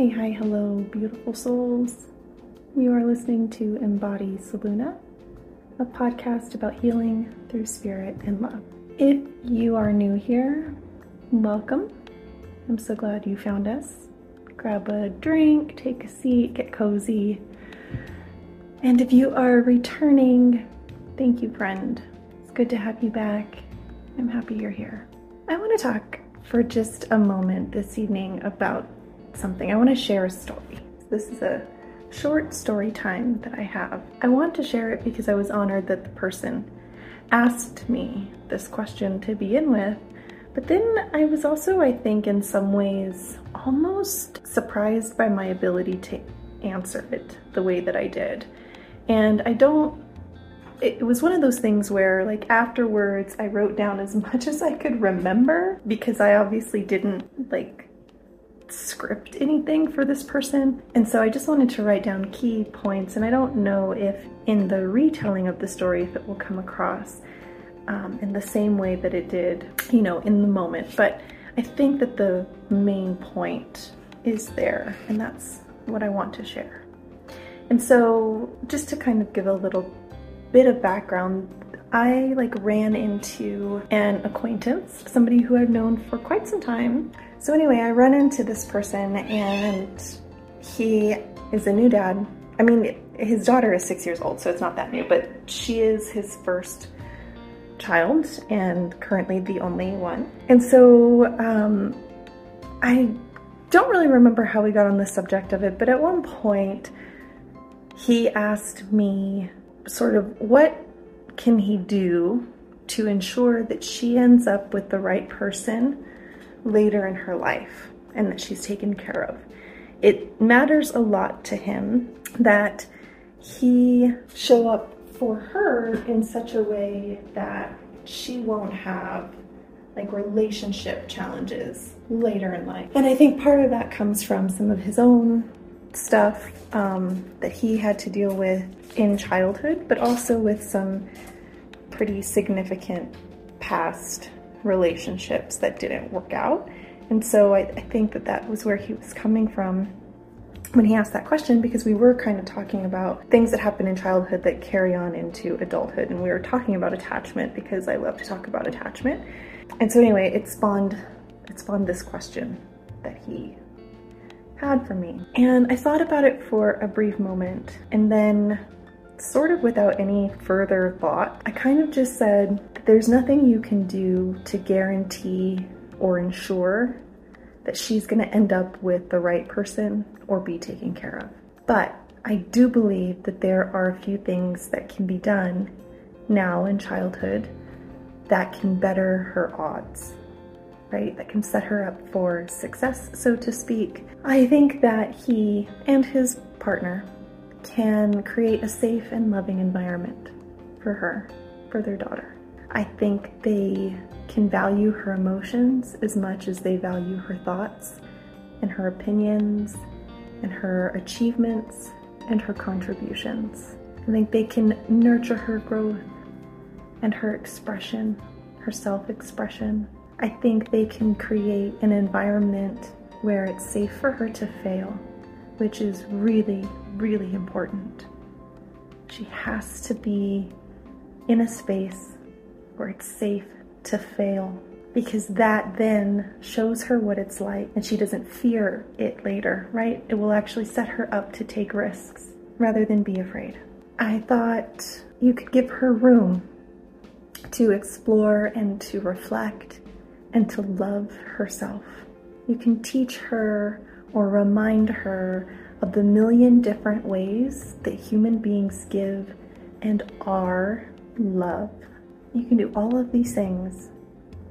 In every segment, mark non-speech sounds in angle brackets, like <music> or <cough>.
Hey, hi, hello, beautiful souls. You are listening to Embody Soluna, a podcast about healing through spirit and love. If you are new here, welcome. I'm so glad you found us. Grab a drink, take a seat, get cozy. And if you are returning, thank you, friend. It's good to have you back. I'm happy you're here. I want to talk for just a moment this evening about something. I want to share a story. This is a short story time that I have. I want to share it because I was honored that the person asked me this question to begin with. But then I was also, I think, in some ways almost surprised by my ability to answer it the way that I did. And I don't it was one of those things where like afterwards I wrote down as <laughs> much as I could remember because I obviously didn't like script anything for this person. And so I just wanted to write down key points and I don't know if in the retelling of the story if it will come across um, in the same way that it did, you know, in the moment. But I think that the main point is there and that's what I want to share. And so just to kind of give a little bit of background, I like ran into an acquaintance, somebody who I've known for quite some time. So anyway, I run into this person and he is a new dad. I mean, his daughter is six years old, so it's not that new, but she is his first child and currently the only one. And so um, I don't really remember how we got on the subject of it, but at one point he asked me sort of what can he do to ensure that she ends up with the right person later in her life and that she's taken care of. It matters a lot to him that he show up for her in such a way that she won't have like relationship challenges later in life. And I think part of that comes from some of his own stuff um, that he had to deal with in childhood, but also with some pretty significant past relationships that didn't work out. And so I, I, think that that was where he was coming from when he asked that question because we were kind of talking about things that happen in childhood that carry on into adulthood. And we were talking about attachment because I love to talk about attachment. And so anyway, it spawned, it spawned this question that he had for me. And I thought about it for a brief moment and then sort of without any further thought, I kind of just said there's nothing you can do to guarantee or ensure that she's going to end up with the right person or be taken care of. But I do believe that there are a few things that can be done now in childhood that can better her odds right? That can set her up for success, so to speak. I think that he and his partner can create a safe and loving environment for her, for their daughter. I think they can value her emotions as much as they value her thoughts and her opinions and her achievements and her contributions. I think they can nurture her growth and her expression, her self expression, I think they can create an environment where it's safe for her to fail, which is really, really important. She has to be in a space where it's safe to fail because that then shows her what it's like and she doesn't fear it later, right? It will actually set her up to take risks rather than be afraid. I thought you could give her room to explore and to reflect and to love herself. You can teach her or remind her of the million different ways that human beings give and are love. You can do all of these things,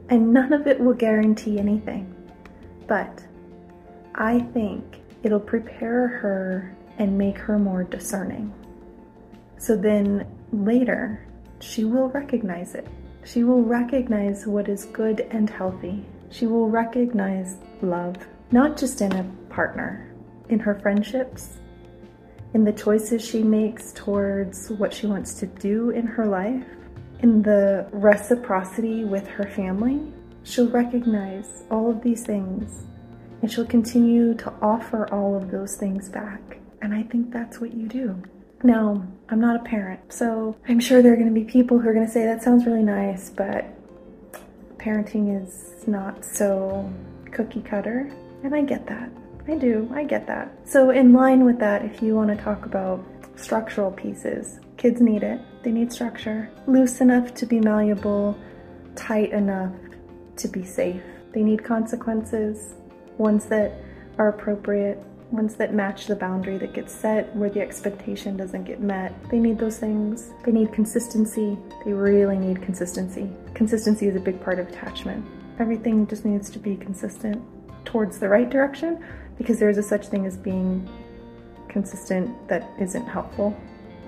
and none of it will guarantee anything. But I think it'll prepare her and make her more discerning. So then later, she will recognize it she will recognize what is good and healthy. She will recognize love, not just in a partner, in her friendships, in the choices she makes towards what she wants to do in her life, in the reciprocity with her family. She'll recognize all of these things And she'll continue to offer all of those things back. And I think that's what you do. Now, I'm not a parent, so I'm sure there are going to be people who are going to say, that sounds really nice, but parenting is not so cookie cutter. And I get that. I do. I get that. So, in line with that, if you want to talk about structural pieces, kids need it. They need structure. Loose enough to be malleable, tight enough to be safe. They need consequences, ones that are appropriate, ones that match the boundary that gets set where the expectation doesn't get met. They need those things. They need consistency. They really need consistency. Consistency is a big part of attachment. Everything just needs to be consistent towards the right direction because there is a such thing as being consistent that isn't helpful.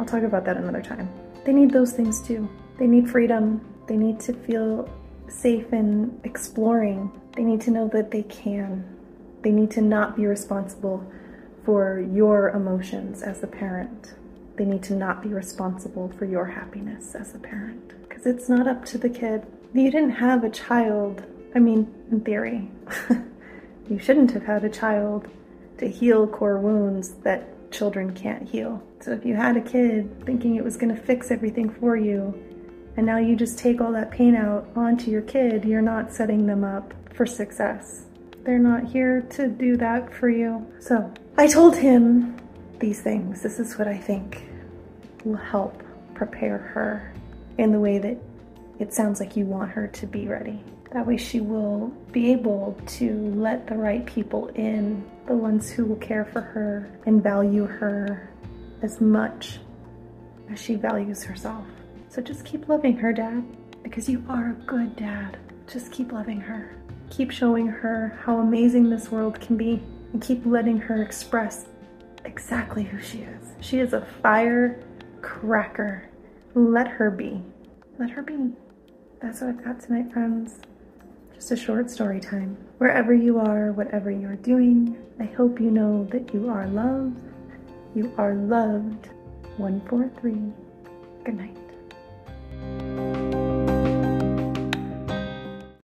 I'll talk about that another time. They need those things too. They need freedom. They need to feel safe in exploring. They need to know that they can. They need to not be responsible for your emotions as a parent. They need to not be responsible for your happiness as a parent. Because it's not up to the kid. You didn't have a child, I mean, in theory. <laughs> you shouldn't have had a child to heal core wounds that children can't heal. So if you had a kid thinking it was going to fix everything for you, and now you just take all that pain out onto your kid, you're not setting them up for success. They're not here to do that for you. So I told him these things. This is what I think will help prepare her in the way that it sounds like you want her to be ready. That way, she will be able to let the right people in, the ones who will care for her and value her as much as she values herself. So just keep loving her, Dad, because you are a good dad. Just keep loving her. Keep showing her how amazing this world can be and keep letting her express exactly who she is. She is a firecracker. Let her be. Let her be. That's what I've got tonight, friends. Just a short story time. Wherever you are, whatever you're doing, I hope you know that you are loved. You are loved. 143. Good night.